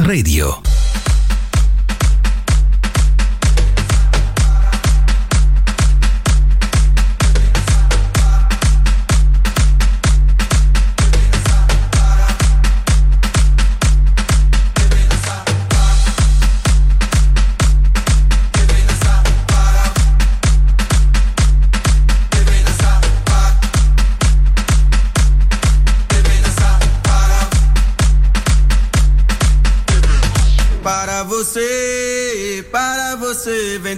Radio.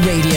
Radio.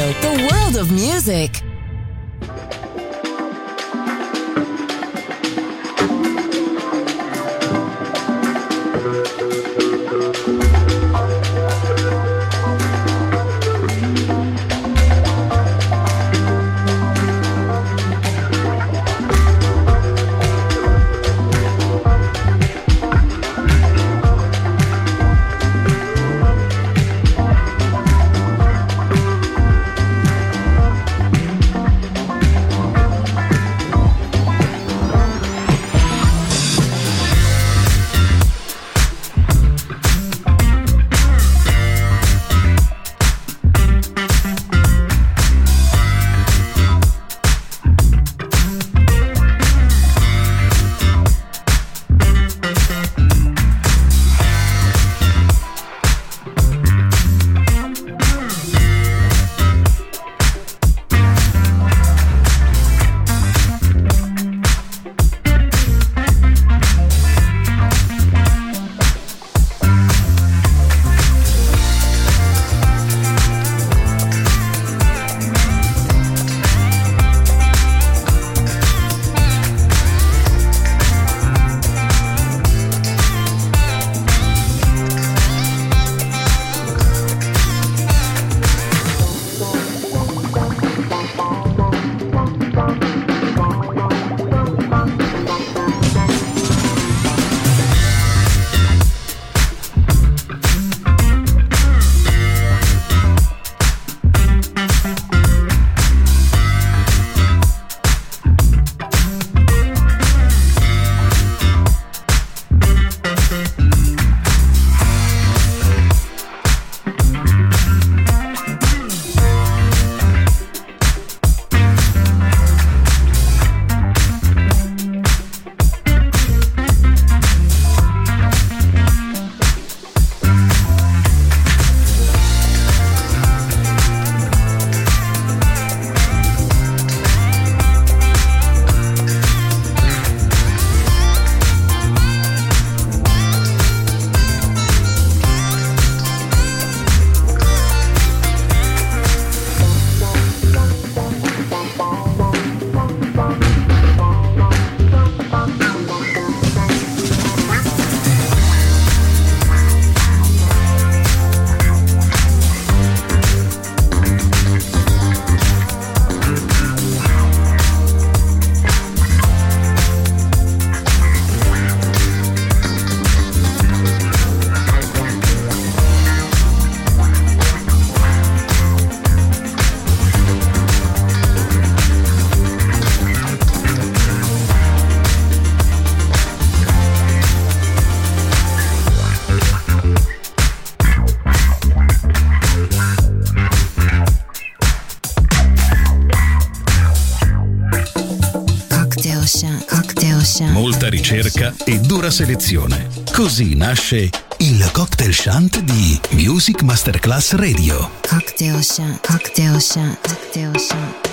Dura selezione. Così nasce il cocktail shant di Music Masterclass Radio. Cocktail shant, cocktail shant, cocktail shant.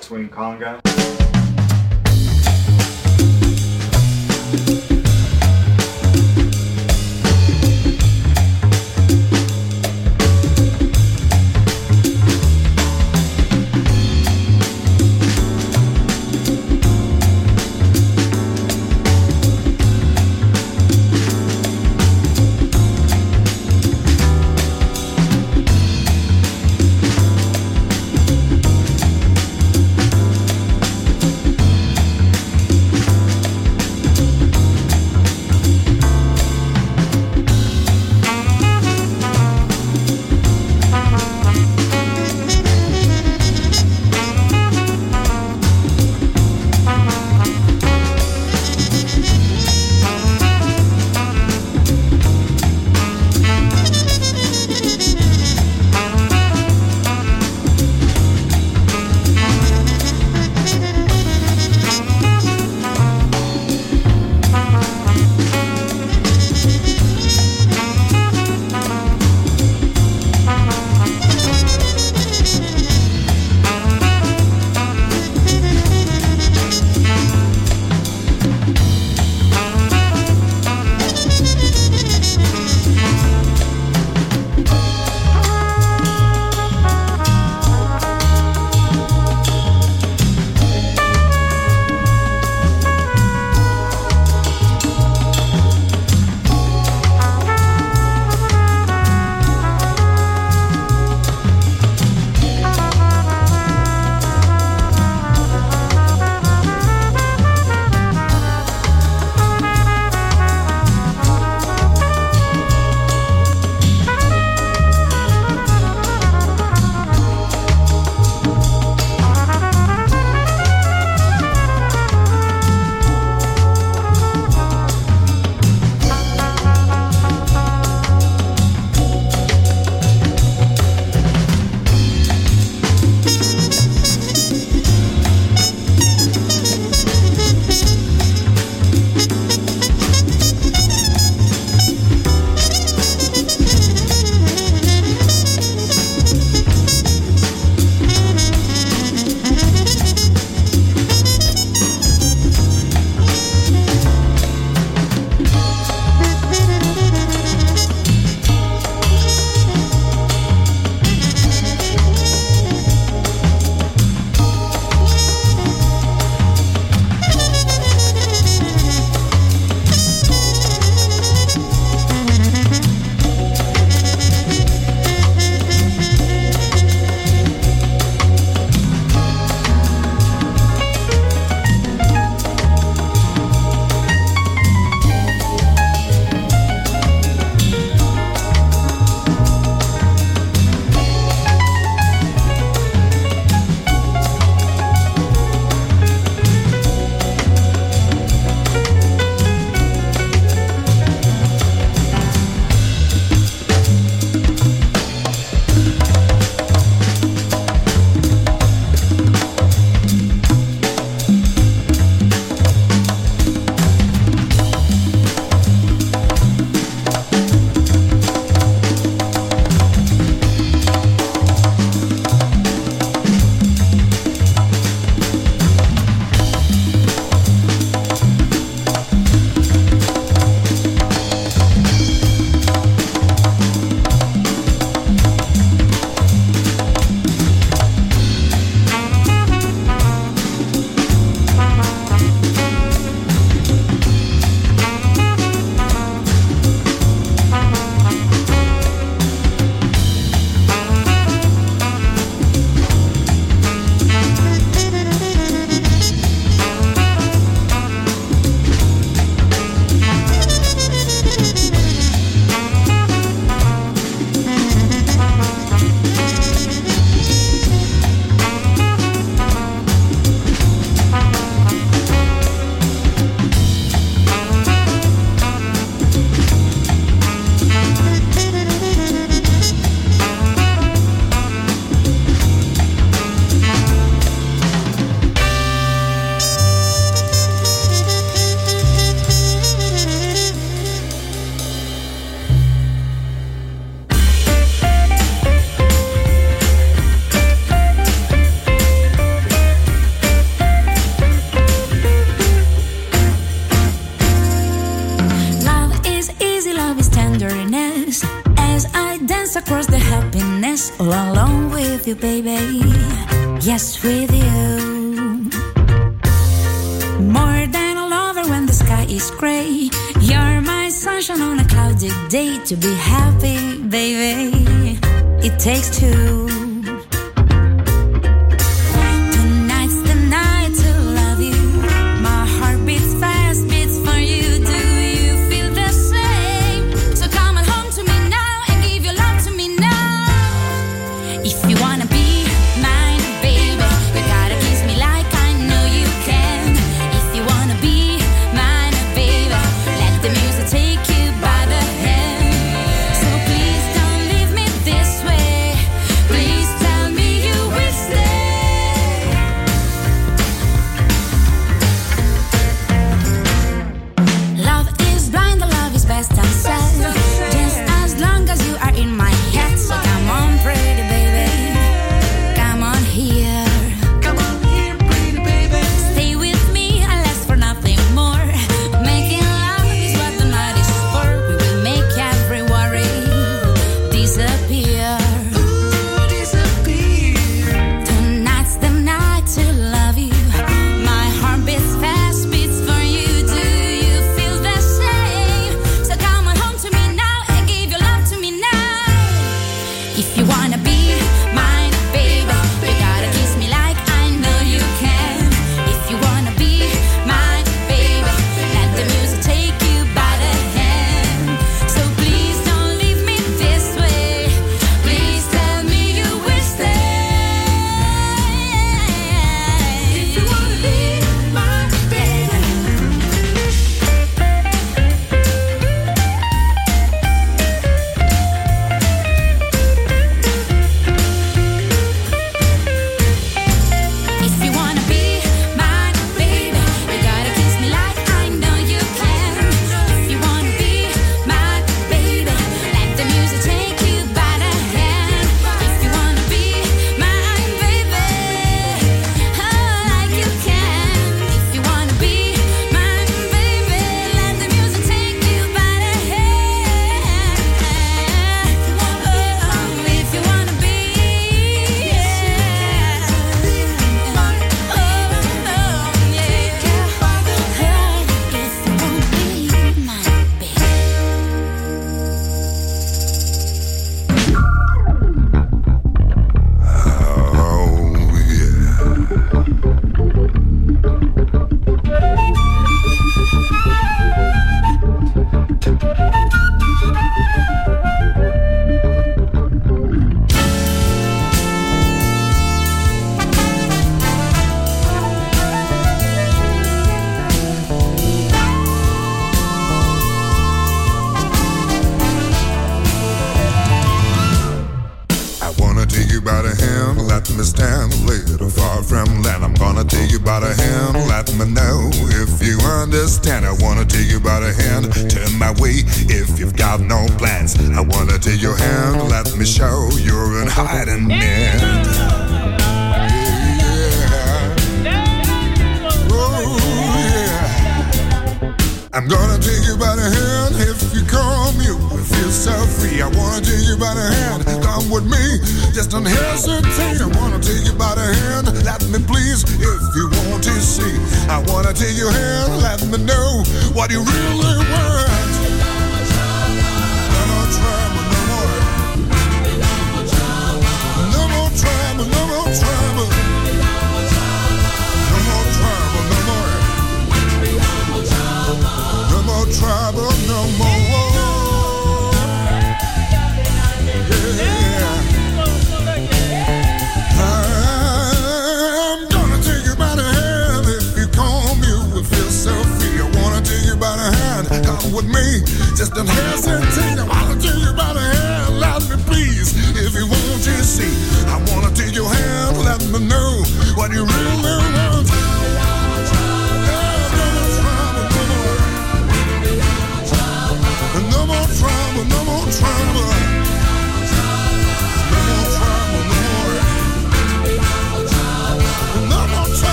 Swing conga.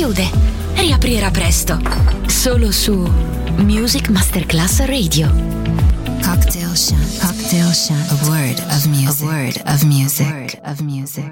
Chiude. Riaprirà presto. Solo su Music Masterclass Radio. Cocktail Shant. Cocktail Shant. A word of music. A word of music. A word of music.